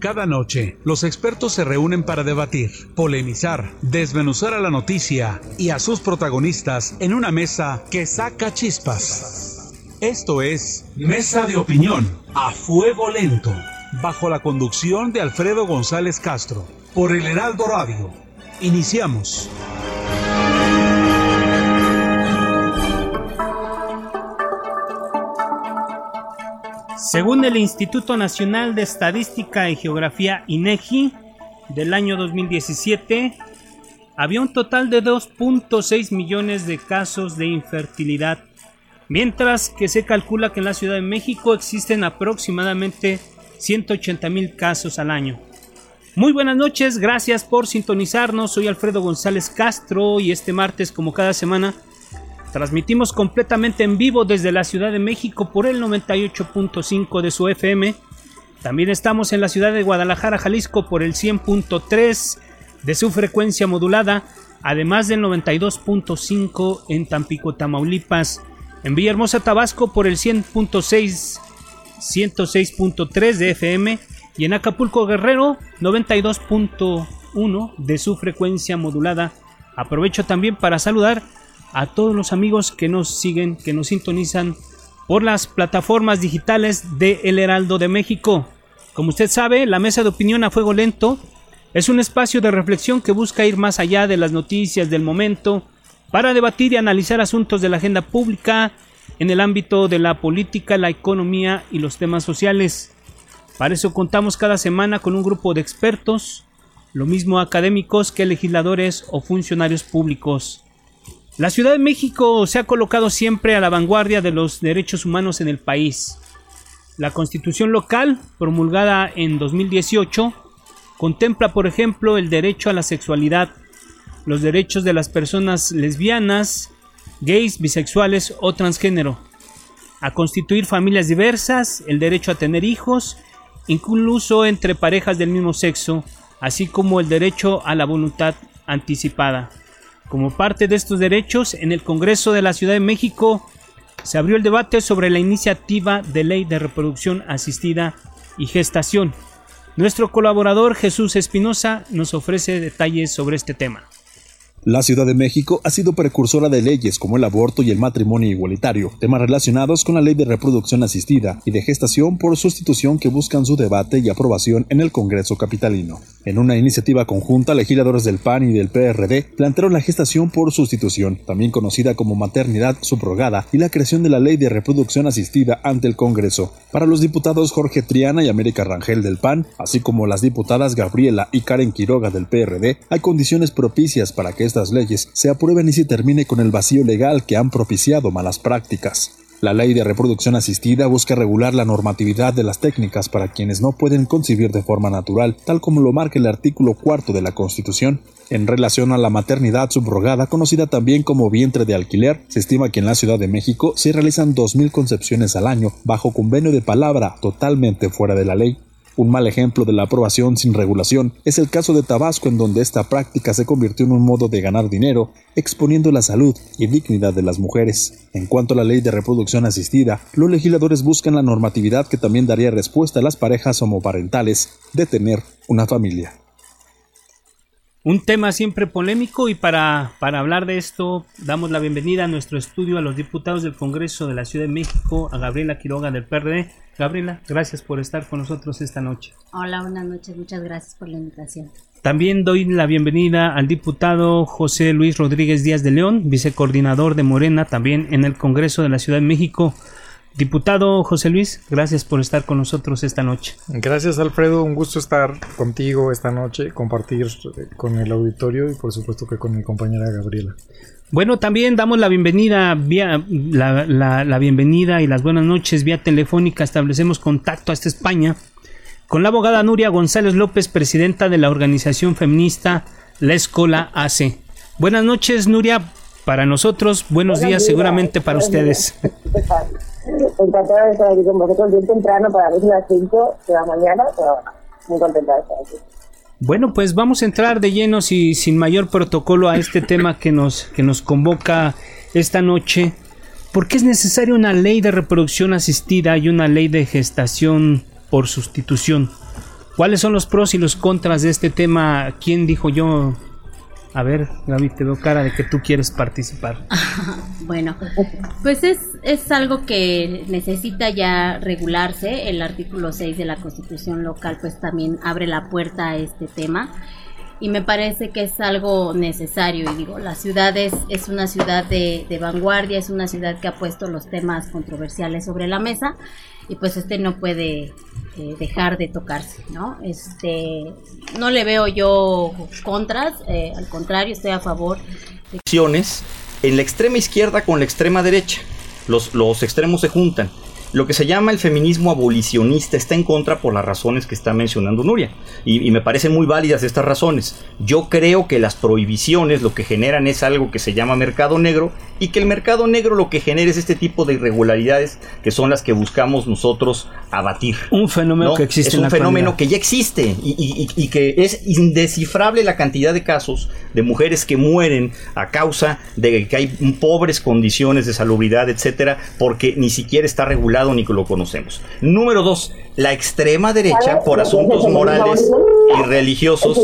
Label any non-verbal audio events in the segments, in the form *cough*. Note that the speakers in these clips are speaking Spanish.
Cada noche, los expertos se reúnen para debatir, polemizar, desmenuzar a la noticia y a sus protagonistas en una mesa que saca chispas. Esto es Mesa de Opinión a Fuego Lento, bajo la conducción de Alfredo González Castro, por el Heraldo Radio. Iniciamos. Según el Instituto Nacional de Estadística y Geografía INEGI del año 2017, había un total de 2.6 millones de casos de infertilidad, mientras que se calcula que en la Ciudad de México existen aproximadamente 180 mil casos al año. Muy buenas noches, gracias por sintonizarnos. Soy Alfredo González Castro y este martes, como cada semana, Transmitimos completamente en vivo desde la Ciudad de México por el 98.5 de su FM. También estamos en la ciudad de Guadalajara, Jalisco por el 100.3 de su frecuencia modulada, además del 92.5 en Tampico, Tamaulipas. En Villahermosa, Tabasco por el 100.6, 106.3 de FM y en Acapulco, Guerrero 92.1 de su frecuencia modulada. Aprovecho también para saludar a todos los amigos que nos siguen, que nos sintonizan por las plataformas digitales de El Heraldo de México. Como usted sabe, la mesa de opinión a fuego lento es un espacio de reflexión que busca ir más allá de las noticias del momento para debatir y analizar asuntos de la agenda pública en el ámbito de la política, la economía y los temas sociales. Para eso contamos cada semana con un grupo de expertos, lo mismo académicos que legisladores o funcionarios públicos. La Ciudad de México se ha colocado siempre a la vanguardia de los derechos humanos en el país. La constitución local, promulgada en 2018, contempla, por ejemplo, el derecho a la sexualidad, los derechos de las personas lesbianas, gays, bisexuales o transgénero, a constituir familias diversas, el derecho a tener hijos, incluso entre parejas del mismo sexo, así como el derecho a la voluntad anticipada. Como parte de estos derechos, en el Congreso de la Ciudad de México se abrió el debate sobre la iniciativa de ley de reproducción asistida y gestación. Nuestro colaborador Jesús Espinosa nos ofrece detalles sobre este tema. La Ciudad de México ha sido precursora de leyes como el aborto y el matrimonio igualitario, temas relacionados con la ley de reproducción asistida y de gestación por sustitución que buscan su debate y aprobación en el Congreso capitalino. En una iniciativa conjunta, legisladores del PAN y del PRD plantearon la gestación por sustitución, también conocida como maternidad subrogada, y la creación de la ley de reproducción asistida ante el Congreso. Para los diputados Jorge Triana y América Rangel del PAN, así como las diputadas Gabriela y Karen Quiroga del PRD, hay condiciones propicias para que estas leyes se aprueben y se termine con el vacío legal que han propiciado malas prácticas. La ley de reproducción asistida busca regular la normatividad de las técnicas para quienes no pueden concebir de forma natural, tal como lo marca el artículo cuarto de la Constitución. En relación a la maternidad subrogada, conocida también como vientre de alquiler, se estima que en la Ciudad de México se realizan 2.000 concepciones al año bajo convenio de palabra totalmente fuera de la ley. Un mal ejemplo de la aprobación sin regulación es el caso de Tabasco en donde esta práctica se convirtió en un modo de ganar dinero, exponiendo la salud y dignidad de las mujeres. En cuanto a la ley de reproducción asistida, los legisladores buscan la normatividad que también daría respuesta a las parejas homoparentales de tener una familia. Un tema siempre polémico y para, para hablar de esto damos la bienvenida a nuestro estudio a los diputados del Congreso de la Ciudad de México, a Gabriela Quiroga del PRD. Gabriela, gracias por estar con nosotros esta noche. Hola, buenas noches, muchas gracias por la invitación. También doy la bienvenida al diputado José Luis Rodríguez Díaz de León, vicecoordinador de Morena, también en el Congreso de la Ciudad de México. Diputado José Luis, gracias por estar con nosotros esta noche. Gracias Alfredo, un gusto estar contigo esta noche, compartir con el auditorio y por supuesto que con mi compañera Gabriela. Bueno, también damos la bienvenida vía la, la, la, bienvenida y las buenas noches vía telefónica. Establecemos contacto hasta España con la abogada Nuria González López, presidenta de la organización feminista La Escola AC. Buenas noches, Nuria, para nosotros. Buenos días, seguramente para ustedes. Encantada de estar aquí con vosotros bien temprano para las 5 de la mañana, pero muy contenta de estar aquí. Bueno, pues vamos a entrar de llenos y sin mayor protocolo a este tema que nos, que nos convoca esta noche. ¿Por qué es necesaria una ley de reproducción asistida y una ley de gestación por sustitución? ¿Cuáles son los pros y los contras de este tema? ¿Quién dijo yo? A ver, Gaby, te veo cara de que tú quieres participar. *laughs* bueno, pues es, es algo que necesita ya regularse. El artículo 6 de la Constitución local pues también abre la puerta a este tema y me parece que es algo necesario. Y digo, la ciudad es, es una ciudad de, de, vanguardia, es una ciudad que ha puesto los temas controversiales sobre la mesa y pues este no puede eh, dejar de tocarse, ¿no? Este, no le veo yo contras, eh, al contrario, estoy a favor. De... En la extrema izquierda con la extrema derecha, los, los extremos se juntan lo que se llama el feminismo abolicionista está en contra por las razones que está mencionando Nuria. Y, y, me parecen muy válidas estas razones. Yo creo que las prohibiciones lo que generan es algo que se llama mercado negro y que el mercado negro lo que genera es este tipo de irregularidades que son las que buscamos nosotros abatir. Un fenómeno que existe. Es un fenómeno que ya existe y, y, y, que es indescifrable la cantidad de casos de mujeres que mueren a causa de que hay pobres condiciones de salubridad, etcétera, porque ni siquiera está regulado ni que lo conocemos. Número dos, la extrema derecha por asuntos morales y religiosos.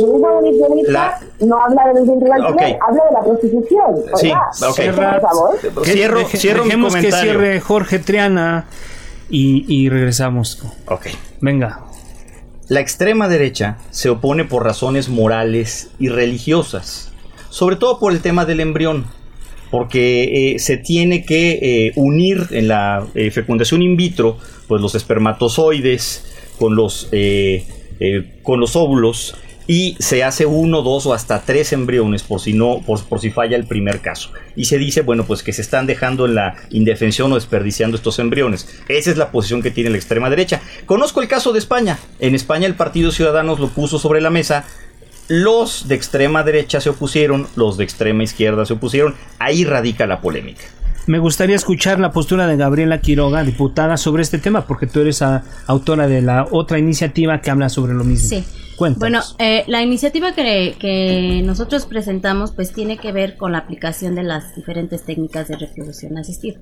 La... No habla de okay. habla de la prostitución. Sí, ok. Cierra, cierro, deje, cierro mi comentario. que cierre Jorge Triana y, y regresamos. Ok. Venga. La extrema derecha se opone por razones morales y religiosas, sobre todo por el tema del embrión porque eh, se tiene que eh, unir en la eh, fecundación in vitro pues los espermatozoides con los, con los óvulos y se hace uno, dos o hasta tres embriones por si no, por, por, si falla el primer caso. Y se dice, bueno, pues que se están dejando en la indefensión o desperdiciando estos embriones. Esa es la posición que tiene la extrema derecha. Conozco el caso de España. En España el Partido Ciudadanos lo puso sobre la mesa los de extrema derecha se opusieron, los de extrema izquierda se opusieron. Ahí radica la polémica. Me gustaría escuchar la postura de Gabriela Quiroga, diputada, sobre este tema, porque tú eres a, autora de la otra iniciativa que habla sobre lo mismo. Sí. Cuéntanos. Bueno, eh, la iniciativa que, que, nosotros presentamos pues tiene que ver con la aplicación de las diferentes técnicas de reproducción asistida.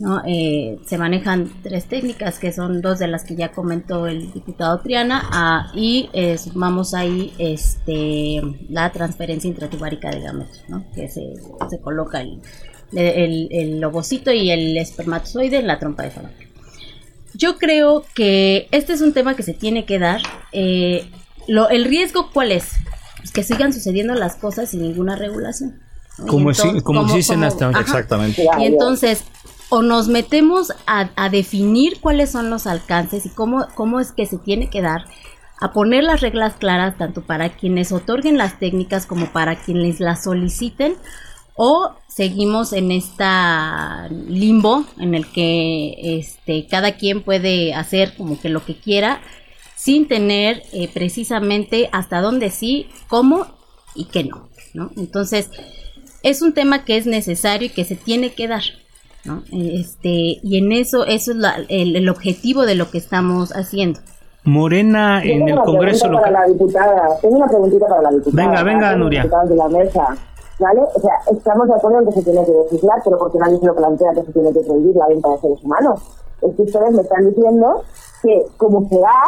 ¿No? Eh, se manejan tres técnicas que son dos de las que ya comentó el diputado Triana ah, y eh, sumamos ahí este la transferencia intratubárica de gametos ¿no? que se, se coloca el, el, el, ovocito y el espermatozoide en la trompa de falopio. Yo creo que este es un tema que se tiene que dar. Eh, lo, el riesgo cuál es? Pues que sigan sucediendo las cosas sin ninguna regulación. ¿no? Como, entonces, si, como, como dicen hasta ajá. Exactamente. Y entonces, o nos metemos a, definir cuáles son los alcances y cómo, cómo es que se tiene que dar, a poner las reglas claras tanto para quienes otorguen las técnicas como para quienes las soliciten, o seguimos en esta limbo en el que este, cada quien puede hacer como que lo que quiera sin tener eh, precisamente hasta dónde sí, cómo y qué no, ¿no? Entonces, es un tema que es necesario y que se tiene que dar. ¿No? Este, y en eso, eso es la, el, el, objetivo de lo que estamos haciendo. Morena en el Congreso local. Para la diputada. Tengo una preguntita para la diputada. Venga, venga, Nuria. De la mesa. ¿Vale? O sea, estamos de acuerdo en que se tiene que legislar, pero porque nadie se lo plantea que se tiene que prohibir la venta de seres humanos. Es que ustedes me están diciendo que como se da,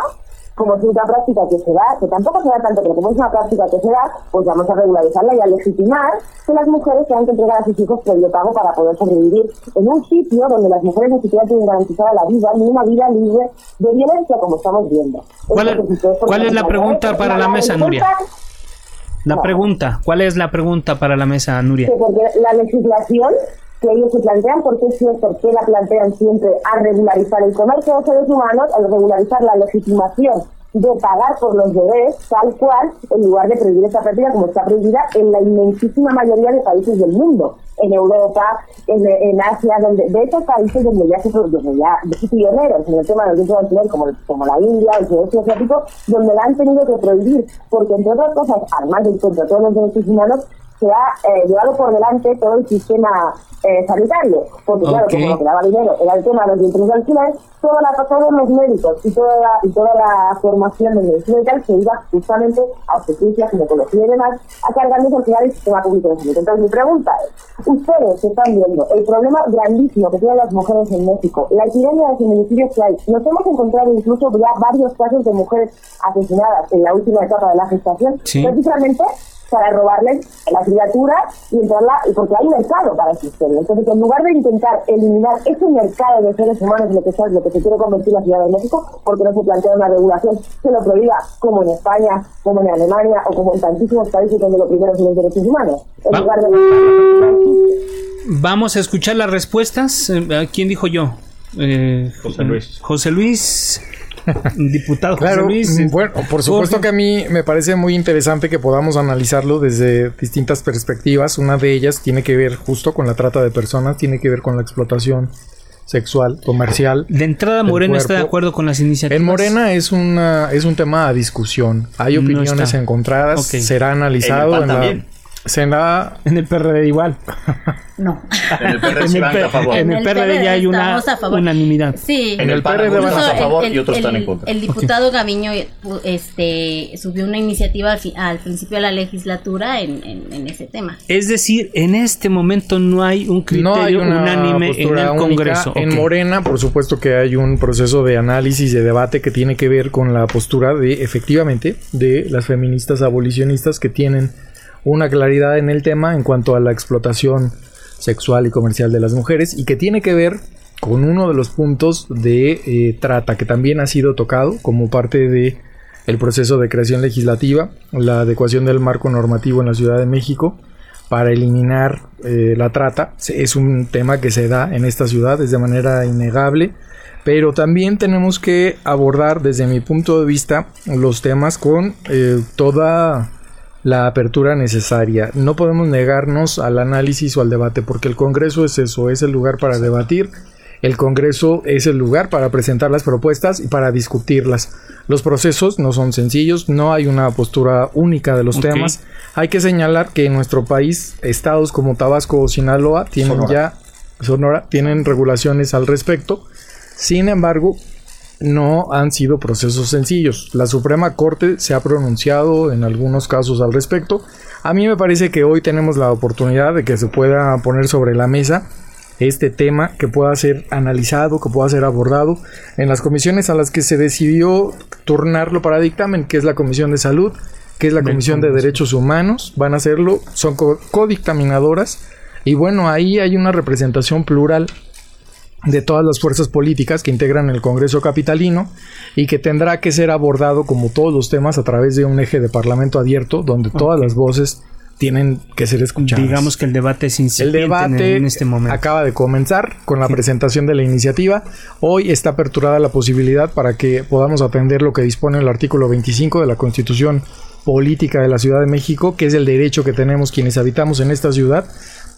como es una práctica que se da, que tampoco se da tanto, pero como es una práctica que se da, pues vamos a regularizarla y a legitimar que las mujeres tengan que entregar a sus hijos previo pago para poder sobrevivir en un sitio donde las mujeres ni siquiera tienen garantizada la vida, ni una vida libre de violencia, como estamos viendo. ¿Cuál es, ¿cuál es la pregunta para la mesa, Nuria? La no. pregunta, ¿cuál es la pregunta para la mesa, Nuria? Sí, porque la legislación que ellos se plantean, ¿por qué, ¿por la plantean siempre a regularizar el comercio de seres humanos, a regularizar la legitimación de pagar por los bebés tal cual, en lugar de prohibir esta práctica como está prohibida en la inmensísima mayoría de países del mundo, en Europa, en, Asia, donde de esos países donde ya se donde ya pioneros en el tema del de alquiler, como, como la India, el sudeste asiático, donde la han tenido que prohibir, porque entre otras cosas, además de contra todos los derechos humanos, se ha eh, llevado por delante todo el sistema eh, sanitario, porque claro, como lo que daba dinero era el tema de los vientres de alquiler, toda la, todos los médicos y toda la, y toda la formación de medicina y tal se iba justamente a obstetricia, ginecología y demás, a cargarnos al final el sistema público de salud. Entonces mi pregunta es, ustedes están viendo el problema grandísimo que tienen las mujeres en México, la epidemia de feminicidios que hay, nos hemos encontrado incluso ya varios casos de mujeres asesinadas en la última etapa de la gestación, precisamente para robarles la criatura y entrarla, y porque hay mercado para esa historia. Entonces, en lugar de intentar eliminar ese mercado de seres humanos, lo que, sea, lo que se quiere convertir la Ciudad de México, porque no se plantea una regulación que lo prohíba, como en España, como en Alemania o como en tantísimos países donde lo primero son los derechos humanos. En lugar de... Vamos a escuchar las respuestas. Eh, ¿Quién dijo yo? Eh, José Luis. José Luis. *laughs* Diputado claro, Bueno, por supuesto que a mí me parece muy interesante que podamos analizarlo desde distintas perspectivas. Una de ellas tiene que ver justo con la trata de personas, tiene que ver con la explotación sexual, comercial. De entrada, Morena está de acuerdo con las iniciativas. En Morena es una es un tema a discusión. Hay opiniones encontradas. Será analizado en, la, en el PRD igual. No. En el PRD, a favor. En el PRD ya hay una unanimidad. Sí. En el PRD van a favor y otros están en contra. El diputado Gaviño este, subió una iniciativa al, principio de la legislatura en, en, ese tema. Es decir, en este momento no hay un criterio unánime en el Congreso. En Morena, por supuesto que hay un proceso de análisis, de debate que tiene que ver con la postura de, efectivamente, de las feministas abolicionistas que tienen una claridad en el tema en cuanto a la explotación sexual y comercial de las mujeres y que tiene que ver con uno de los puntos de eh, trata que también ha sido tocado como parte de el proceso de creación legislativa, la adecuación del marco normativo en la Ciudad de México para eliminar eh, la trata. Es un tema que se da en esta ciudad, es de manera innegable, pero también tenemos que abordar desde mi punto de vista los temas con eh, toda la apertura necesaria. No podemos negarnos al análisis o al debate, porque el Congreso es eso, es el lugar para debatir, el Congreso es el lugar para presentar las propuestas y para discutirlas. Los procesos no son sencillos, no hay una postura única de los temas. Hay que señalar que en nuestro país, estados como Tabasco o Sinaloa tienen ya Sonora tienen regulaciones al respecto. Sin embargo, no han sido procesos sencillos. La Suprema Corte se ha pronunciado en algunos casos al respecto. A mí me parece que hoy tenemos la oportunidad de que se pueda poner sobre la mesa este tema, que pueda ser analizado, que pueda ser abordado en las comisiones a las que se decidió turnarlo para dictamen, que es la Comisión de Salud, que es la Comisión de Derechos Humanos, van a hacerlo, son codictaminadoras y bueno, ahí hay una representación plural de todas las fuerzas políticas que integran el Congreso Capitalino y que tendrá que ser abordado como todos los temas a través de un eje de parlamento abierto donde todas las voces tienen que ser escuchadas. Digamos que el debate es incipiente El debate en este momento. acaba de comenzar con la presentación de la iniciativa. Hoy está aperturada la posibilidad para que podamos atender lo que dispone el artículo 25 de la Constitución Política de la Ciudad de México, que es el derecho que tenemos quienes habitamos en esta ciudad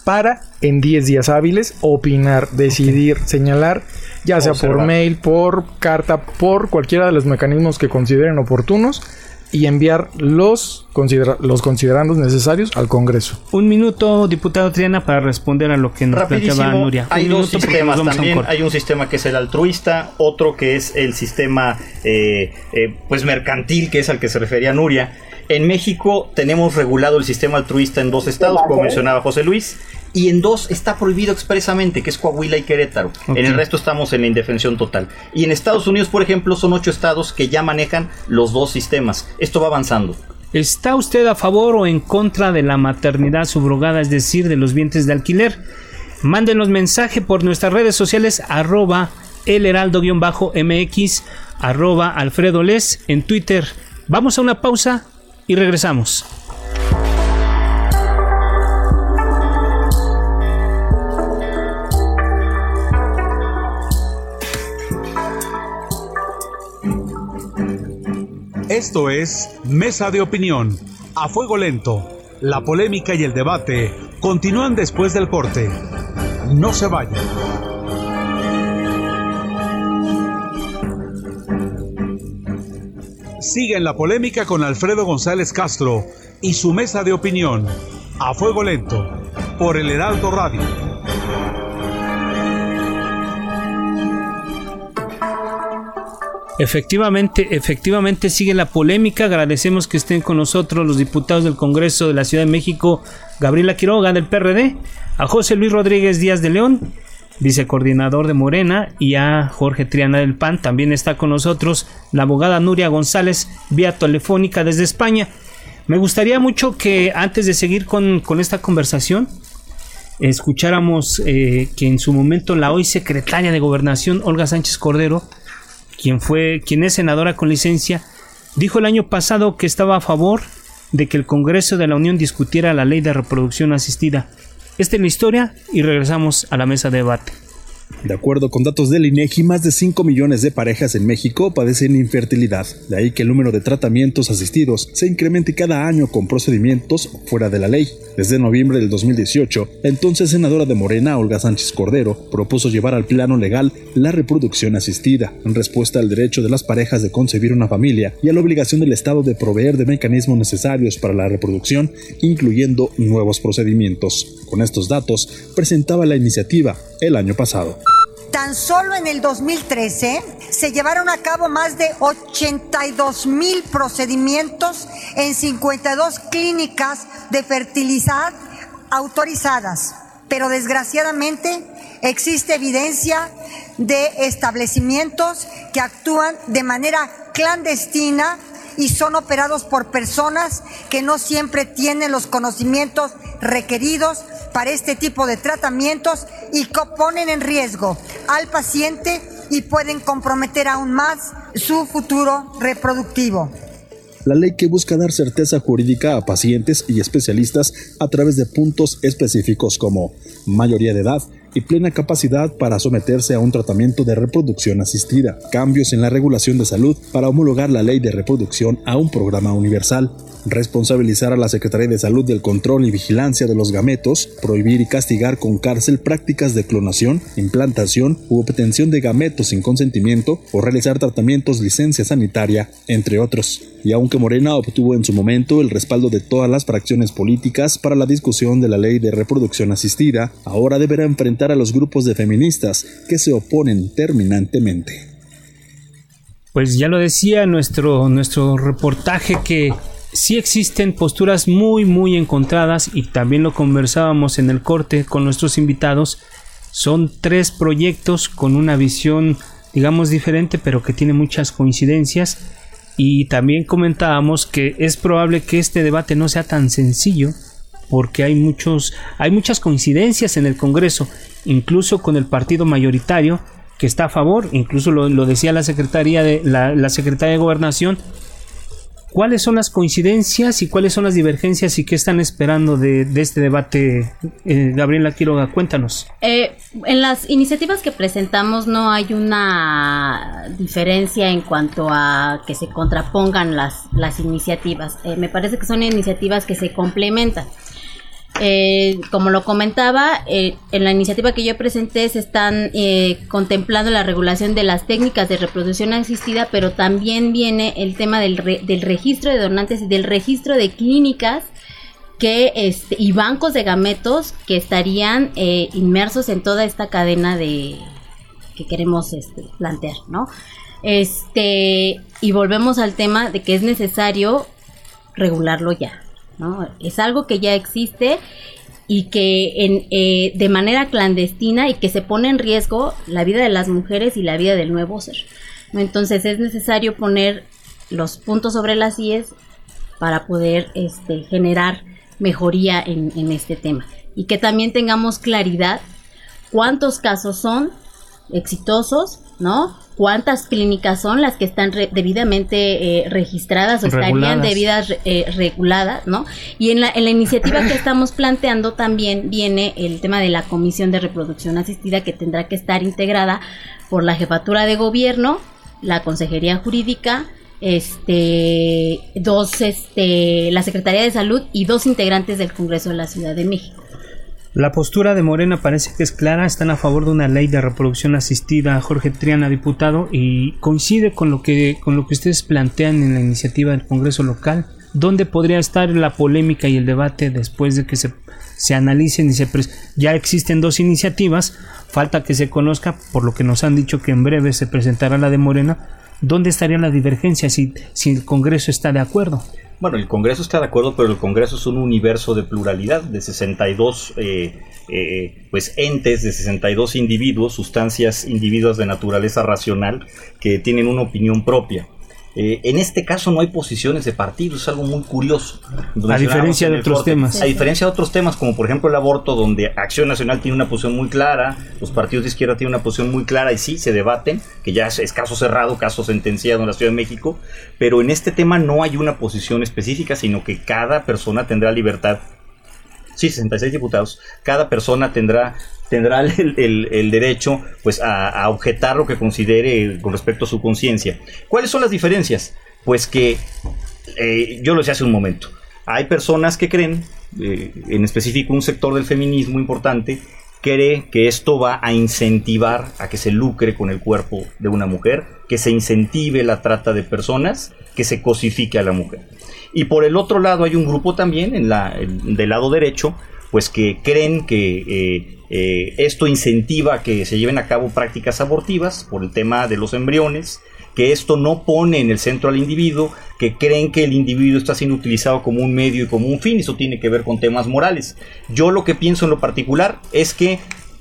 para en 10 días hábiles opinar, decidir, señalar, ya sea por mail, por carta, por cualquiera de los mecanismos que consideren oportunos y enviar los, los considerandos necesarios al Congreso. Un minuto, diputado Triana, para responder a lo que nos planteaba Nuria. Hay dos sistemas también. Hay un sistema que es el altruista, otro que es el sistema eh, eh, pues mercantil, que es al que se refería Nuria. En México tenemos regulado el sistema altruista en dos estados, como mencionaba José Luis, y en dos está prohibido expresamente, que es Coahuila y Querétaro. En el resto estamos en la indefensión total. Y en Estados Unidos, por ejemplo, son ocho estados que ya manejan los dos sistemas. Esto va avanzando. ¿Está usted a favor o en contra de la maternidad subrogada, es decir, de los vientres de alquiler? Mándenos mensaje por nuestras redes sociales arroba el heraldo-mx arroba alfredo les en Twitter. Vamos a una pausa y regresamos. Esto es Mesa de Opinión, a fuego lento. La polémica y el debate continúan después del corte. No se vayan. Sigue en la polémica con Alfredo González Castro y su mesa de opinión, a fuego lento, por el Heraldo Radio. Efectivamente, efectivamente sigue la polémica. Agradecemos que estén con nosotros los diputados del Congreso de la Ciudad de México, Gabriela Quiroga del PRD, a José Luis Rodríguez Díaz de León, vicecoordinador de Morena, y a Jorge Triana del PAN. También está con nosotros la abogada Nuria González vía telefónica desde España. Me gustaría mucho que antes de seguir con, con esta conversación, escucháramos eh, que en su momento la hoy secretaria de Gobernación, Olga Sánchez Cordero, quien fue, quien es senadora con licencia, dijo el año pasado que estaba a favor de que el Congreso de la Unión discutiera la ley de reproducción asistida. Esta es la historia y regresamos a la mesa de debate. De acuerdo con datos del INEGI, más de 5 millones de parejas en México padecen infertilidad. De ahí que el número de tratamientos asistidos se incremente cada año con procedimientos fuera de la ley. Desde noviembre del 2018, la entonces senadora de Morena, Olga Sánchez Cordero, propuso llevar al plano legal la reproducción asistida, en respuesta al derecho de las parejas de concebir una familia y a la obligación del Estado de proveer de mecanismos necesarios para la reproducción, incluyendo nuevos procedimientos. Con estos datos, presentaba la iniciativa el año pasado. Tan solo en el 2013 se llevaron a cabo más de 82 mil procedimientos en 52 clínicas de fertilidad autorizadas, pero desgraciadamente existe evidencia de establecimientos que actúan de manera clandestina y son operados por personas que no siempre tienen los conocimientos requeridos para este tipo de tratamientos y que ponen en riesgo al paciente y pueden comprometer aún más su futuro reproductivo. La ley que busca dar certeza jurídica a pacientes y especialistas a través de puntos específicos como mayoría de edad, y plena capacidad para someterse a un tratamiento de reproducción asistida, cambios en la regulación de salud para homologar la ley de reproducción a un programa universal, responsabilizar a la Secretaría de Salud del control y vigilancia de los gametos, prohibir y castigar con cárcel prácticas de clonación, implantación u obtención de gametos sin consentimiento o realizar tratamientos licencia sanitaria, entre otros. Y aunque Morena obtuvo en su momento el respaldo de todas las fracciones políticas para la discusión de la ley de reproducción asistida, ahora deberá enfrentar a los grupos de feministas que se oponen terminantemente. Pues ya lo decía nuestro, nuestro reportaje que sí existen posturas muy muy encontradas y también lo conversábamos en el corte con nuestros invitados. Son tres proyectos con una visión digamos diferente pero que tiene muchas coincidencias y también comentábamos que es probable que este debate no sea tan sencillo porque hay muchos hay muchas coincidencias en el Congreso incluso con el partido mayoritario que está a favor, incluso lo, decía la secretaría de la, secretaria de Gobernación, ¿Cuáles son las coincidencias y cuáles son las divergencias y qué están esperando de, este debate? Eh, Gabriela Quiroga, cuéntanos. Eh, en las iniciativas que presentamos no hay una diferencia en cuanto a que se contrapongan las, las iniciativas. Eh, me parece que son iniciativas que se complementan. Eh, como lo comentaba, eh, en la iniciativa que yo presenté se están eh, contemplando la regulación de las técnicas de reproducción asistida, pero también viene el tema del, del registro de donantes y del registro de clínicas que este, y bancos de gametos que estarían inmersos en toda esta cadena de que queremos este, plantear, ¿no? Este y volvemos al tema de que es necesario regularlo ya. Es algo que ya existe y que en, eh, de manera clandestina y que se pone en riesgo la vida de las mujeres y la vida del nuevo ser. Entonces es necesario poner los puntos sobre las IES para poder este, generar mejoría en este tema y que también tengamos claridad cuántos casos son exitosos, ¿no? cuántas clínicas son las que están debidamente eh, registradas o estarían debidas eh, reguladas, ¿no? Y en la, en la iniciativa que estamos planteando también viene el tema de la Comisión de Reproducción Asistida que tendrá que estar integrada por la Jefatura de Gobierno, la Consejería Jurídica, este, dos, este, la Secretaría de Salud y dos integrantes del Congreso de la Ciudad de México. La postura de Morena parece que es clara, están a favor de una ley de reproducción asistida, Jorge Triana, diputado, y coincide con lo que, con lo que ustedes plantean en la iniciativa del Congreso local, donde podría estar la polémica y el debate después de que se, se analicen y se... Ya existen dos iniciativas, falta que se conozca, por lo que nos han dicho que en breve se presentará la de Morena, ¿dónde estaría la divergencia si, si el Congreso está de acuerdo? Bueno, el Congreso está de acuerdo, pero el Congreso es un universo de pluralidad, de 62 eh, eh, pues entes, de 62 individuos, sustancias individuos de naturaleza racional que tienen una opinión propia. Eh, en este caso no hay posiciones de partido, es algo muy curioso. A diferencia de otros temas. A diferencia de otros temas, como por ejemplo el aborto, donde Acción Nacional tiene una posición muy clara, los partidos de izquierda tienen una posición muy clara y sí, se debaten, que ya es, caso cerrado, caso sentenciado en la Ciudad de México, pero en este tema no hay una posición específica, sino que cada persona tendrá libertad sí, 66 diputados, cada persona tendrá tendrá el, derecho pues a, objetar lo que considere con respecto a su conciencia. ¿Cuáles son las diferencias? Pues que eh, yo lo decía hace un momento. Hay personas que creen, eh, en específico un sector del feminismo importante, cree que esto va a incentivar a que se lucre con el cuerpo de una mujer, que se incentive la trata de personas, que se cosifique a la mujer. Y por el otro lado hay un grupo también, en la, del lado derecho, pues que creen que eh, eh, esto incentiva que se lleven a cabo prácticas abortivas por el tema de los embriones, que esto no pone en el centro al individuo, que creen que el individuo está siendo utilizado como un medio y como un fin, eso tiene que ver con temas morales. Yo lo que pienso en lo particular es que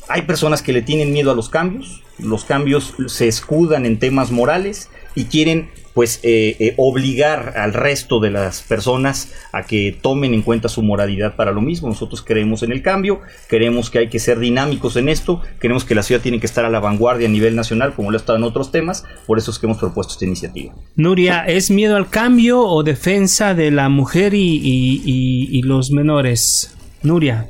hay personas que le tienen miedo a los cambios, los cambios se escudan en temas morales y quieren pues eh, eh, obligar al resto de las personas a que tomen en cuenta su moralidad para lo mismo. Nosotros creemos en el cambio, queremos que hay que ser dinámicos en esto, queremos que la ciudad tiene que estar a la vanguardia a nivel nacional como lo ha estado en otros temas, por eso es que hemos propuesto esta iniciativa. Nuria, ¿es miedo al cambio o defensa de la mujer y, y los menores? Nuria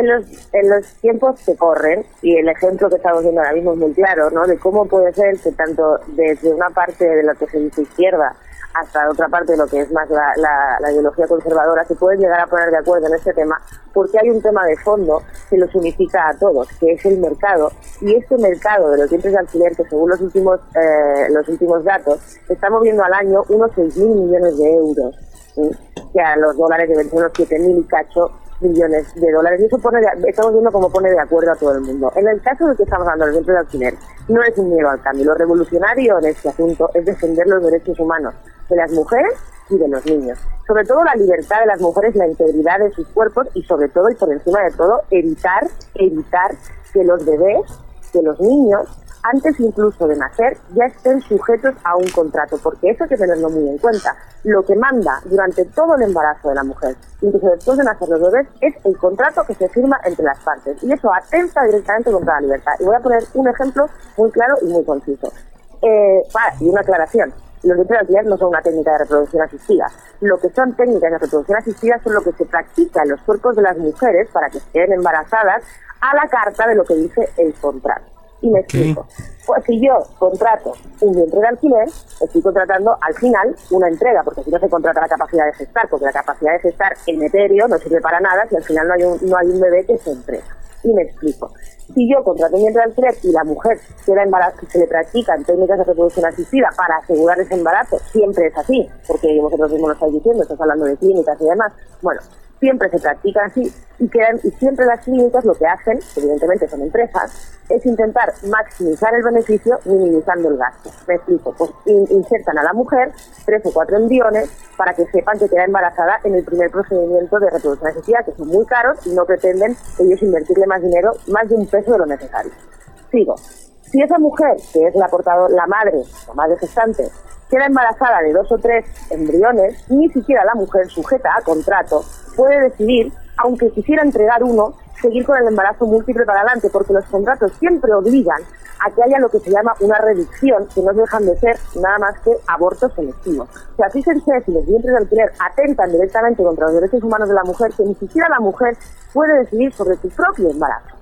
en los, tiempos que corren, y el ejemplo que estamos viendo ahora mismo es muy claro, ¿no? De cómo puede ser que tanto desde una parte de lo que se dice izquierda hasta otra parte de lo que es más la, ideología conservadora, se pueden llegar a poner de acuerdo en este tema, porque hay un tema de fondo que los unifica a todos, que es el mercado. Y este mercado de los dientes de alquiler, que según los últimos, eh, los últimos datos, está moviendo al año unos 6.000 millones de euros, que a los dólares deben ser unos 7.000 y cacho millones de dólares y eso pone estamos viendo cómo pone de acuerdo a todo el mundo. En el caso de que estamos hablando del centro de alquiler, no es un miedo al cambio. Lo revolucionario en este asunto es defender los derechos humanos de las mujeres y de los niños. Sobre todo la libertad de las mujeres, la integridad de sus cuerpos y sobre todo y por encima de todo evitar, evitar que los bebés, que los niños antes incluso de nacer, ya estén sujetos a un contrato, porque eso hay que tenerlo muy en cuenta. Lo que manda durante todo el embarazo de la mujer, incluso después de nacer los bebés, es el contrato que se firma entre las partes. Y eso atenta directamente contra la libertad. Y voy a poner un ejemplo muy claro y muy conciso. Eh, y una aclaración. Los derechos de alquiler no son una técnica de reproducción asistida. Lo que son técnicas de reproducción asistida son lo que se practica en los cuerpos de las mujeres para que estén embarazadas a la carta de lo que dice el contrato. Y me explico. Pues si yo contrato un vientre de alquiler, estoy contratando al final una entrega, porque si no se contrata la capacidad de gestar, porque la capacidad de gestar en etéreo no sirve para nada si al final no hay un, no hay un bebé que se entrega. Y me explico. Si yo contrato un vientre de alquiler y la mujer queda embarazada, se le practican técnicas de reproducción asistida para asegurar ese embarazo, siempre es así, porque vosotros mismos lo estáis diciendo, estás hablando de clínicas y demás. Bueno, siempre se practica así y, quedan, y siempre las clínicas lo que hacen, evidentemente son empresas, es intentar maximizar el beneficio minimizando el gasto. Me explico, pues insertan a la mujer tres o cuatro embriones para que sepan que queda embarazada en el primer procedimiento de reproducción asistida, que son muy caros y no pretenden ellos invertirle más dinero, más de un peso de lo necesario. Sigo. Si esa mujer, que es la portadora, la madre, la madre gestante, queda embarazada de dos o tres embriones, ni siquiera la mujer sujeta a contrato puede decidir, aunque quisiera entregar uno, seguir con el embarazo múltiple para adelante, porque los contratos siempre obligan a que haya lo que se llama una reducción, que no dejan de ser nada más que abortos selectivos. O sea, fíjense si los vientres de alquiler atentan directamente contra los derechos humanos de la mujer, que ni siquiera la mujer puede decidir sobre su propio embarazo.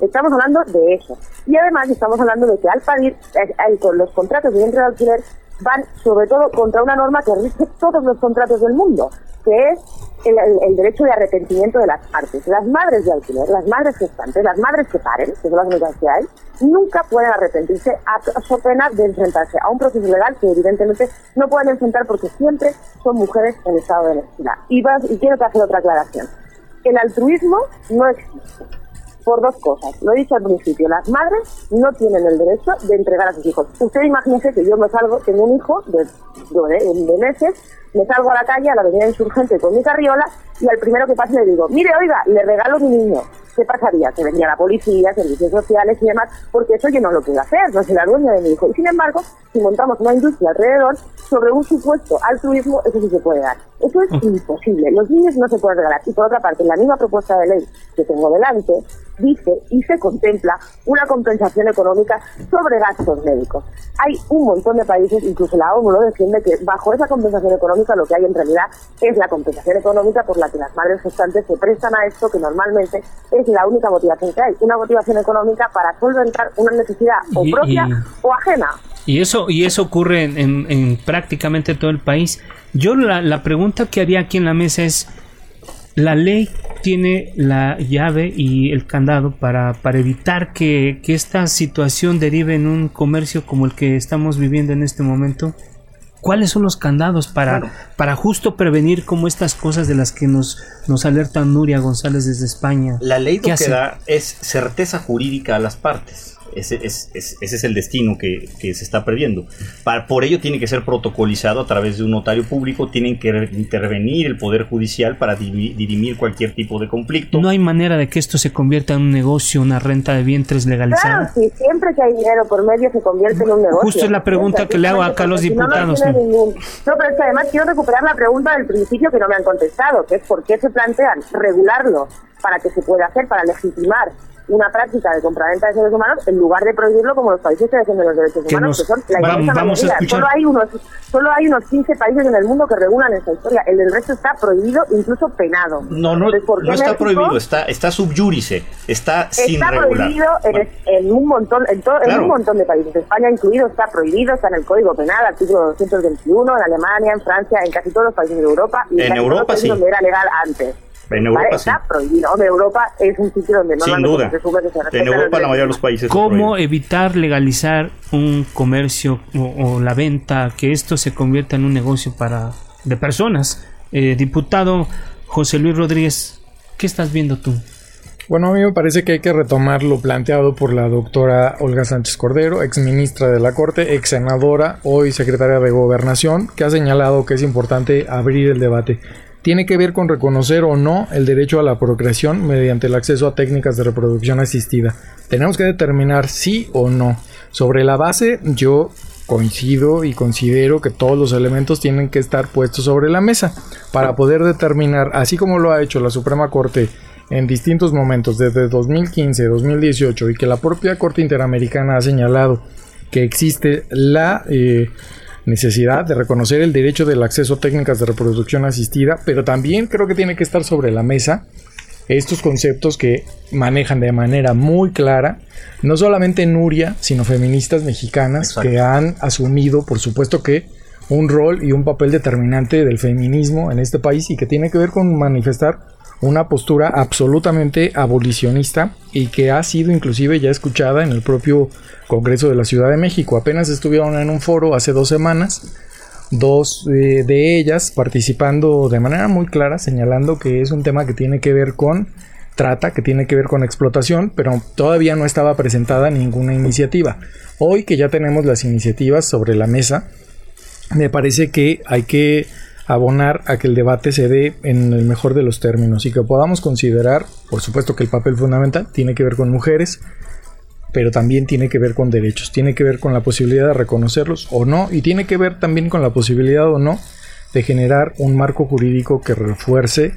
Estamos hablando de eso. Y además estamos hablando de que al parir, eh, los contratos de vientre de alquiler, van sobre todo contra una norma que rige todos los contratos del mundo, que es el, derecho de arrepentimiento de las partes. Las madres de alquiler, las madres gestantes, las madres que paren, que son las únicas que hay, nunca pueden arrepentirse a su pena de enfrentarse a un proceso legal que evidentemente no pueden enfrentar porque siempre son mujeres en estado de necesidad. Y, y quiero hacer otra aclaración. El altruismo no existe por dos cosas. Lo he dicho al principio, las madres no tienen el derecho de entregar a sus hijos. Usted imagínese que yo me salgo, tengo un hijo de, de, de meses, me salgo a la calle, a la avenida insurgente con mi carriola y al primero que pase le digo, mire, oiga, le regalo mi niño. ¿Qué pasaría? Que venía la policía, servicios sociales y demás, porque eso yo no lo puedo hacer, no soy la dueña de mi hijo. Y sin embargo, si montamos una industria alrededor, sobre un supuesto altruismo, eso sí se puede dar. Eso es imposible. Los niños no se pueden regalar. Y por otra parte, en la misma propuesta de ley que tengo delante, dice y se contempla una compensación económica sobre gastos médicos. Hay un montón de países, incluso la ONU lo defiende, que bajo esa compensación económica lo que hay en realidad es la compensación económica por la que las madres gestantes se prestan a esto, que normalmente es la única motivación que hay, una motivación económica para solventar una necesidad o propia o ajena. Y eso, y eso ocurre en, prácticamente todo el país. Yo la, la pregunta que haría aquí en la mesa es, la ley tiene la llave y el candado para, para evitar que, que, esta situación derive en un comercio como el que estamos viviendo en este momento. ¿Cuáles son los candados para, para justo prevenir como estas cosas de las que nos, nos alerta Nuria González desde España? La ley lo que da es certeza jurídica a las partes. Ese es, ese es el destino que, se está perdiendo. Para, por ello tiene que ser protocolizado a través de un notario público, tienen que intervenir el Poder Judicial para dirimir cualquier tipo de conflicto. No hay manera de que esto se convierta en un negocio, una renta de vientres legalizada. Claro, sí, siempre que hay dinero por medio se convierte en un negocio. Justo es la pregunta que le hago acá a los diputados. No, no, pero es que además quiero recuperar la pregunta del principio que no me han contestado, que es por qué se plantean regularlo para que se pueda hacer, para legitimar una práctica de compraventa de seres humanos en lugar de prohibirlo como los países que defienden los derechos humanos, que son la inmensa mayoría. Solo hay, unos, solo hay unos 15 países en el mundo que regulan esa historia. El del resto está prohibido, incluso penado. No, no, no está prohibido, está, está subyúrice, está, sin regular. Está prohibido en, un montón, en, en un montón de países. España incluido está prohibido, está en el Código Penal, artículo 221, en Alemania, en Francia, en casi todos los países de Europa. Y en, Europa sí. donde era legal antes. En Europa sí. Está prohibido. Europa es un sitio donde no Sin duda. Se en Europa la mayoría de los países. ¿Cómo evitar legalizar un comercio o, la venta, que esto se convierta en un negocio para de personas? Eh, diputado José Luis Rodríguez, ¿qué estás viendo tú? Bueno, a mí me parece que hay que retomar lo planteado por la doctora Olga Sánchez Cordero, ex ministra de la Corte, ex senadora, hoy secretaria de Gobernación, que ha señalado que es importante abrir el debate tiene que ver con reconocer o no el derecho a la procreación mediante el acceso a técnicas de reproducción asistida. Tenemos que determinar sí o no. Sobre la base, yo coincido y considero que todos los elementos tienen que estar puestos sobre la mesa para poder determinar, así como lo ha hecho la Suprema Corte en distintos momentos desde 2015, 2018 y que la propia Corte Interamericana ha señalado que existe la eh, necesidad de reconocer el derecho del acceso a técnicas de reproducción asistida, pero también creo que tiene que estar sobre la mesa estos conceptos que manejan de manera muy clara, no solamente Nuria, sino feministas mexicanas que han asumido, por supuesto que, un rol y un papel determinante del feminismo en este país y que tiene que ver con manifestar una postura absolutamente abolicionista y que ha sido inclusive ya escuchada en el propio Congreso de la Ciudad de México. Apenas estuvieron en un foro hace dos semanas, dos eh, de ellas participando de manera muy clara, señalando que es un tema que tiene que ver con trata, que tiene que ver con explotación, pero todavía no estaba presentada ninguna iniciativa. Hoy que ya tenemos las iniciativas sobre la mesa, me parece que hay que abonar a que el debate se dé en el mejor de los términos y que podamos considerar, por supuesto que el papel fundamental tiene que ver con mujeres, pero también tiene que ver con derechos, tiene que ver con la posibilidad de reconocerlos o no, y tiene que ver también con la posibilidad o no de generar un marco jurídico que refuerce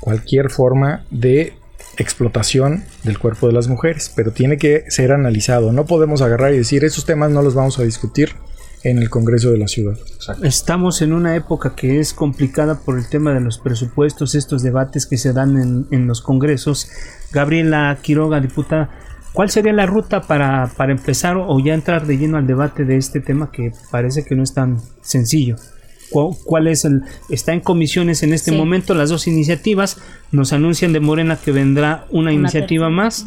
cualquier forma de explotación del cuerpo de las mujeres, pero tiene que ser analizado. No podemos agarrar y decir esos temas no los vamos a discutir en el Congreso de la Ciudad. Estamos en una época que es complicada por el tema de los presupuestos, estos debates que se dan en, en los congresos. Gabriela Quiroga, diputada, ¿Cuál sería la ruta para, para empezar o ya entrar de lleno al debate de este tema que parece que no es tan sencillo? ¿Cuál, es el está en comisiones en este momento las dos iniciativas nos anuncian de Morena que vendrá una, iniciativa más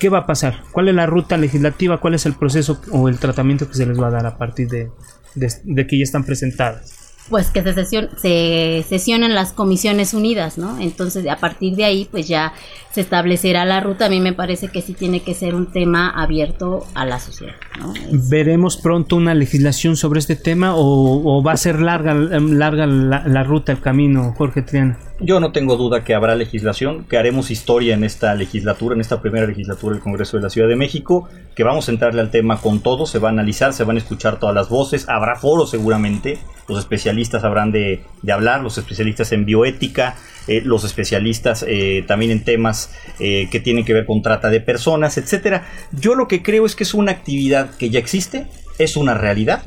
qué va a pasar cuál es la ruta legislativa cuál es el proceso o el tratamiento que se les va a dar a partir de, de que ya están presentadas pues que se, sesión, se sesionen las comisiones unidas, ¿no? Entonces, a partir de ahí, pues ya se establecerá la ruta. A mí me parece que sí tiene que ser un tema abierto a la sociedad, ¿no? ¿Veremos pronto una legislación sobre este tema o, va a ser larga, larga la, la ruta, el camino, Jorge Triana? Yo no tengo duda que habrá legislación, que haremos historia en esta legislatura, en esta primera legislatura del Congreso de la Ciudad de México, que vamos a entrarle al tema con todo, se va a analizar, se van a escuchar todas las voces, habrá foros seguramente, los especialistas habrán de, hablar, los especialistas en bioética, eh, los especialistas eh, también en temas eh, que tienen que ver con trata de personas, etcétera. Yo lo que creo es que es una actividad que ya existe, es una realidad.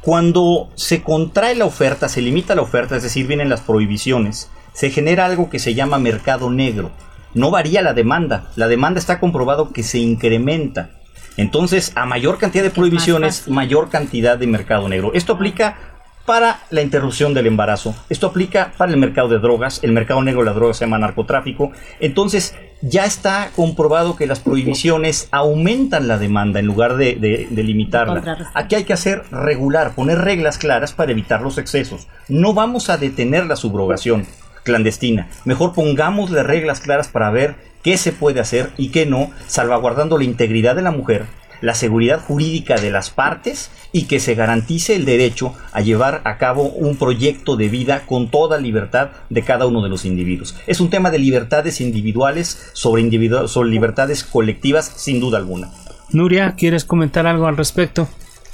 Cuando se contrae la oferta, se limita la oferta, es decir, vienen las prohibiciones, se genera algo que se llama mercado negro. No varía la demanda, la demanda está comprobado que se incrementa. Entonces, a mayor cantidad de prohibiciones, mayor cantidad de mercado negro. Esto aplica para la interrupción del embarazo. Esto aplica para el mercado de drogas. El mercado negro de las drogas se llama narcotráfico. Entonces, ya está comprobado que las prohibiciones aumentan la demanda en lugar de, de limitarla. Aquí hay que hacer regular, poner reglas claras para evitar los excesos. No vamos a detener la subrogación clandestina. Mejor pongámosle reglas claras para ver qué se puede hacer y qué no, salvaguardando la integridad de la mujer, la seguridad jurídica de las partes y que se garantice el derecho a llevar a cabo un proyecto de vida con toda libertad de cada uno de los individuos. Es un tema de libertades individuales sobre, sobre libertades colectivas, sin duda alguna. Nuria, ¿quieres comentar algo al respecto?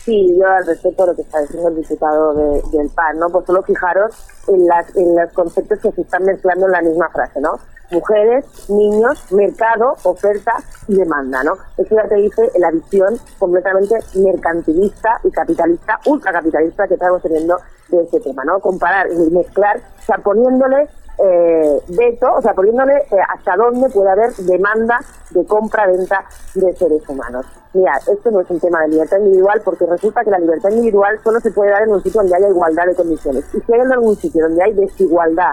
Sí, yo al respecto a lo que está diciendo el diputado del PAN, ¿no? Pues solo fijaros en, las, en los conceptos que se están mezclando en la misma frase, ¿no? Mujeres, niños, mercado, oferta y demanda, ¿no? Eso ya te dice la visión completamente mercantilista y capitalista, ultracapitalista que estamos teniendo de este tema, ¿no? Comparar y mezclar, o sea, poniéndole eh, veto, o sea, poniéndole eh, hasta dónde puede haber demanda de compra-venta de seres humanos. Mira, esto no es un tema de libertad individual porque resulta que la libertad individual solo se puede dar en un sitio donde haya igualdad de condiciones. Y si hay en algún sitio donde hay desigualdad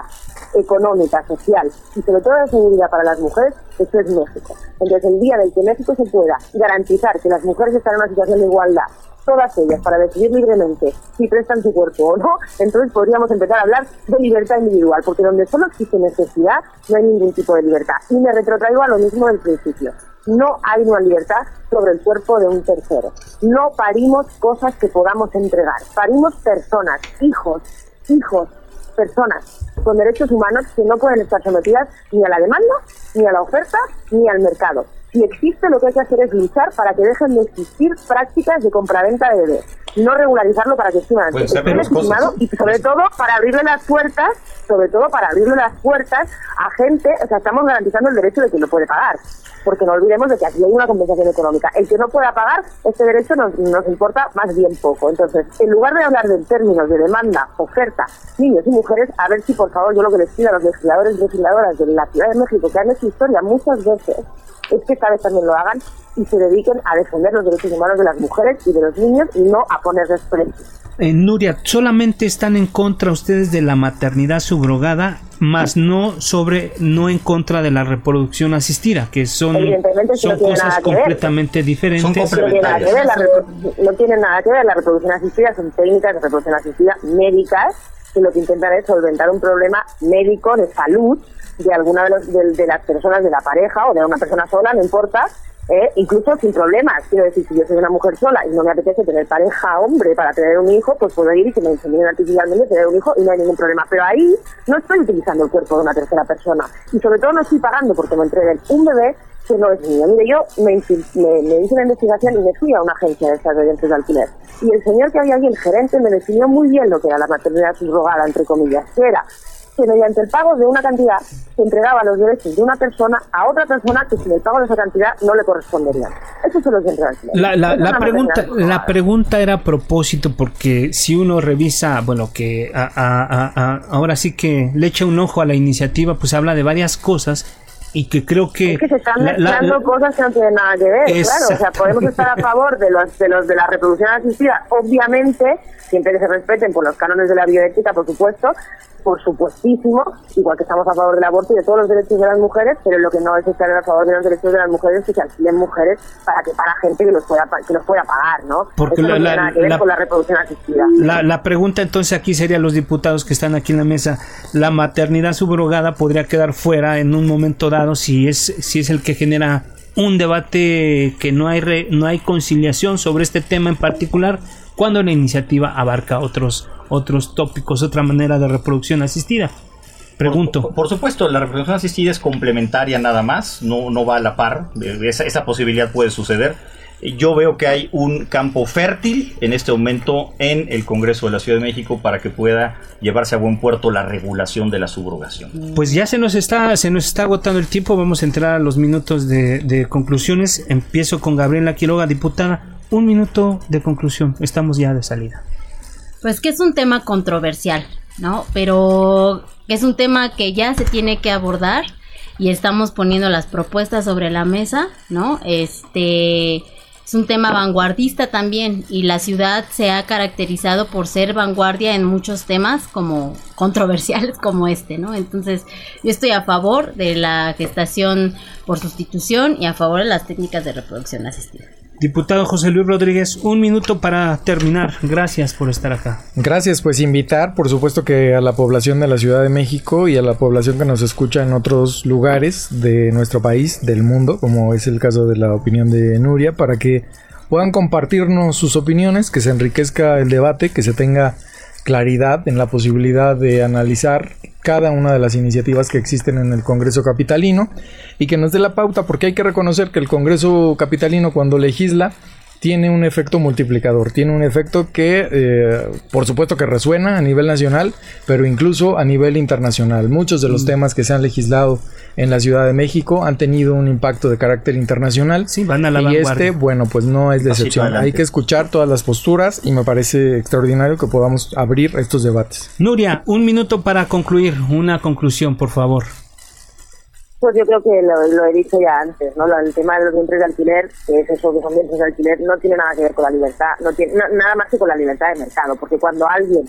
económica, social y sobre todo de seguridad para las mujeres, esto es México. Entonces, el día en el que México se pueda garantizar que las mujeres están en una situación de igualdad todas ellas para decidir libremente si prestan su cuerpo o no, entonces podríamos empezar a hablar de libertad individual, porque donde solo existe necesidad no hay ningún tipo de libertad. Y me retrotraigo a lo mismo del principio. No hay una libertad sobre el cuerpo de un tercero. No parimos cosas que podamos entregar. Parimos personas, hijos, hijos, personas con derechos humanos que no pueden estar sometidas ni a la demanda, ni a la oferta, ni al mercado si existe, lo que hay que hacer es luchar para que dejen de existir prácticas de compraventa de bebés. No regularizarlo para que sigan y sobre todo para abrirle las puertas, sobre todo para abrirle las puertas a gente, o sea, estamos garantizando el derecho de que lo puede pagar. Porque no olvidemos de que aquí hay una compensación económica. El que no pueda pagar, este derecho nos, nos importa más bien poco. Entonces, en lugar de hablar de términos de demanda, oferta, niños y mujeres, a ver si por favor yo lo que les pido a los legisladores y legisladoras de la Ciudad de México, que han hecho historia muchas veces, es que esta vez también lo hagan y se dediquen a defender los derechos humanos de las mujeres y de los niños y no a ponerles precios. Eh, Nuria, solamente están en contra ustedes de la maternidad subrogada, más no sobre no en contra de la reproducción asistida, que son, son cosas completamente diferentes. no, tiene nada que ver, la no tienen nada que ver, la reproducción asistida son técnicas de reproducción asistida médicas que lo que intentan es solventar un problema médico de salud de alguna de, los, de, las personas de la pareja o de una persona sola, no importa, eh, incluso sin problemas. Quiero decir, si yo soy una mujer sola y no me apetece tener pareja hombre para tener un hijo, pues puedo ir y que me inseminen artificialmente tener un hijo y no hay ningún problema. Pero ahí no estoy utilizando el cuerpo de una tercera persona. Y sobre todo no estoy pagando porque me entreguen un bebé que no es mío. Mire, yo me, me, hice una investigación y me fui a una agencia de estas de alquiler. Y el señor que había ahí, el gerente, me definió muy bien lo que era la maternidad subrogada, entre comillas, que era que mediante el pago de una cantidad se entregaba los derechos de una persona a otra persona que sin el pago de esa cantidad no le corresponderían. Eso se los La, la, la pregunta, la pregunta era a propósito porque si uno revisa, bueno, que ahora sí que le echa un ojo a la iniciativa, pues habla de varias cosas y que creo que... Es que se están mezclando cosas que no tienen nada que ver, claro. O sea, podemos estar a favor de los, de los de la reproducción asistida, obviamente, siempre que se respeten por los cánones de la bioética, por supuesto, por supuestísimo, igual que estamos a favor del aborto y de todos los derechos de las mujeres, pero lo que no es estar a favor de los derechos de las mujeres es que se alquilen mujeres para que para gente que los pueda que los pueda pagar, ¿no? Porque Eso la, no la, tiene nada que ver la- con la reproducción asistida. la- la pregunta entonces aquí sería a los diputados que están aquí en la mesa, ¿la maternidad subrogada podría quedar fuera en un momento dado si es, si es el que genera un debate que no hay, re- no hay conciliación sobre este tema en particular cuando la iniciativa abarca otros, otros tópicos, otra manera de reproducción asistida? Pregunto. Por, por supuesto, la reproducción asistida es complementaria nada más, no, no va a la par, esa, esa posibilidad puede suceder. Yo veo que hay un campo fértil en este momento en el Congreso de la Ciudad de México para que pueda llevarse a buen puerto la regulación de la subrogación. Pues ya se nos está, se nos está agotando el tiempo. Vamos a entrar a los minutos de, de conclusiones. Empiezo con Gabriela Quiroga, diputada. Un minuto de conclusión. Estamos ya de salida. Pues que es un tema controversial, ¿no? Pero es un tema que ya se tiene que abordar y estamos poniendo las propuestas sobre la mesa, ¿no? Este es un tema vanguardista también y la ciudad se ha caracterizado por ser vanguardia en muchos temas como controversiales *laughs* como este, ¿no? Entonces, yo estoy a favor de la gestación por sustitución y a favor de las técnicas de reproducción asistida. Diputado José Luis Rodríguez, un minuto para terminar. Gracias por estar acá. Gracias, pues invitar, por supuesto que a la población de la Ciudad de México y a la población que nos escucha en otros lugares de nuestro país, del mundo, como es el caso de la opinión de Nuria, para que puedan compartirnos sus opiniones, que se enriquezca el debate, que se tenga claridad en la posibilidad de analizar cada una de las iniciativas que existen en el Congreso Capitalino y que nos dé la pauta porque hay que reconocer que el Congreso Capitalino cuando legisla tiene un efecto multiplicador, tiene un efecto que eh, por supuesto que resuena a nivel nacional, pero incluso a nivel internacional. Muchos de los temas que se han legislado en la Ciudad de México han tenido un impacto de carácter internacional. Sí, van a la y vanguardia. este, bueno, pues no es de Pasito excepción. adelante. Hay que escuchar todas las posturas y me parece extraordinario que podamos abrir estos debates. Nuria, un minuto para concluir. Una conclusión, por favor. Pues yo creo que lo, he dicho ya antes, ¿no? El tema de los vientres de alquiler, que es eso que son vientres de alquiler, no tiene nada que ver con la libertad, no tiene nada más que con la libertad de mercado, porque cuando alguien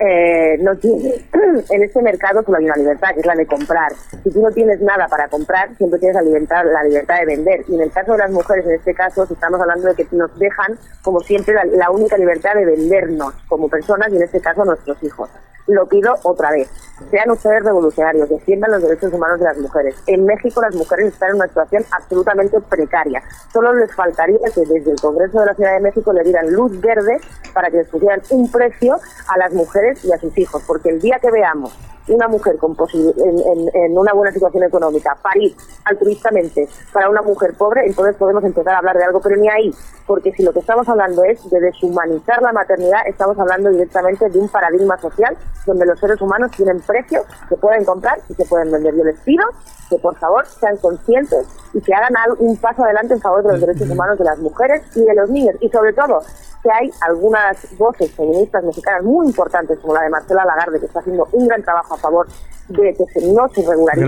eh, no tiene, *clears throat* en este mercado solo hay una libertad, que es la de comprar. Si tú no tienes nada para comprar, siempre tienes la libertad, la libertad de vender. Y en el caso de las mujeres, en este caso, estamos hablando de que nos dejan, como siempre, la, la única libertad de vendernos como personas y en este caso nuestros hijos. Lo pido otra vez. Sean ustedes revolucionarios, defiendan los derechos humanos de las mujeres. En México las mujeres están en una situación absolutamente precaria. Solo les faltaría que desde el Congreso de la Ciudad de México le dieran luz verde para que les pusieran un precio a las mujeres y a sus hijos. Porque el día que veamos una mujer con en- en una buena situación económica parir altruistamente para una mujer pobre, entonces podemos empezar a hablar de algo, pero ni ahí, porque si lo que estamos hablando es de deshumanizar la maternidad, estamos hablando directamente de un paradigma social donde los seres humanos tienen precios que pueden comprar y que pueden vender. Yo les pido que por favor sean conscientes y que hagan un paso adelante en favor de los derechos humanos de las mujeres y de los niños y sobre todo que hay algunas voces feministas mexicanas muy importantes como la de Marcela Lagarde que está haciendo un gran trabajo a favor de que se- no se regularice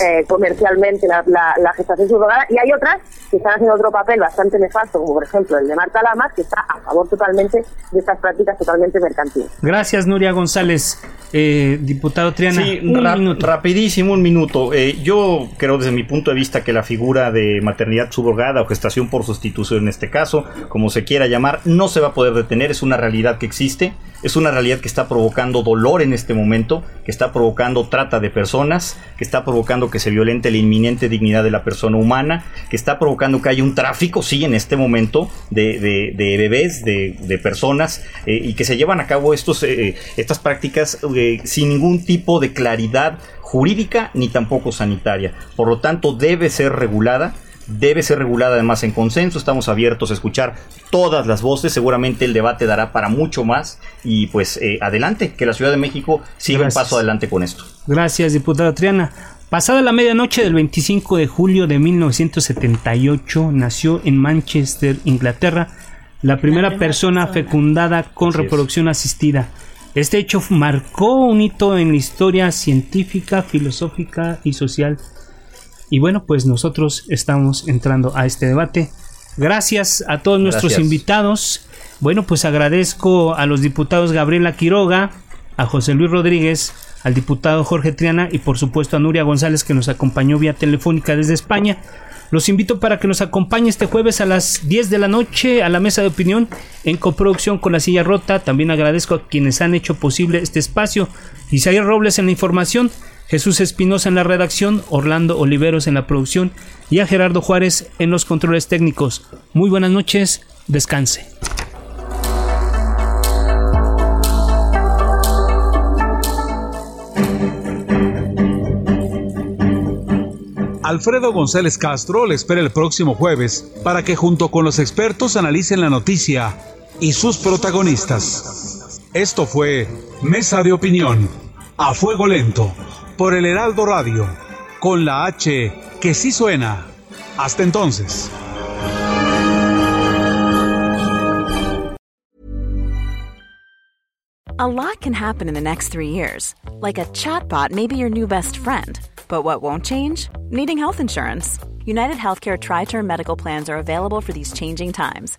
eh, comercialmente la, la- la gestación subrogada y hay otras que están haciendo otro papel bastante nefasto como por ejemplo el de Marta Lamas que está a favor totalmente de estas prácticas totalmente mercantiles. Gracias, Nuria González. Eh, diputado Triana, Sí, un ra- minuto. rapidísimo, un minuto. Eh, yo creo desde mi punto de vista que la figura de maternidad subrogada o gestación por sustitución en este caso, como se quiera llamar, no se va a poder detener, es una realidad que existe, es una realidad que está provocando dolor en este momento, que está provocando trata de personas, que está provocando que se violente la inminente dignidad de la persona humana, que está provocando que haya un tráfico, sí, en este momento, de, de- de bebés, de, personas, eh, y que se llevan a cabo estos, eh, estas prácticas eh, sin ningún tipo de claridad jurídica ni tampoco sanitaria. Por lo tanto, debe ser regulada. Debe ser regulada además en consenso. Estamos abiertos a escuchar todas las voces. Seguramente el debate dará para mucho más. Y pues eh, adelante, que la Ciudad de México siga Gracias. un paso adelante con esto. Gracias, diputada Triana. Pasada la medianoche del 25 de julio de 1978, nació en Manchester, Inglaterra, la primera primera persona persona. fecundada con Así es. reproducción asistida. Este hecho marcó un hito en la historia científica, filosófica y social Y bueno, pues nosotros estamos entrando a este debate. Gracias a todos nuestros invitados. Bueno, pues agradezco a los diputados Gabriela Quiroga, a José Luis Rodríguez, al diputado Jorge Triana y por supuesto a Nuria González que nos acompañó vía telefónica desde España. Los invito para que nos acompañe este jueves a las 10 de la noche a la mesa de opinión en coproducción con la silla rota. También agradezco a quienes han hecho posible este espacio. Isaías Robles en la información, Jesús Espinosa en la redacción, Orlando Oliveros en la producción y a Gerardo Juárez en los controles técnicos. Muy buenas noches, descanse. Alfredo González Castro le espera el próximo jueves para que junto con los expertos analicen la noticia y sus protagonistas. Esto fue Mesa de Opinión, a fuego lento, por el Heraldo Radio, con la H que sí suena. Hasta entonces. A lot can happen in the next three years. Like a chatbot may be your new best friend. But what won't change? Needing health insurance. United Healthcare Tri Term Medical Plans are available for these changing times.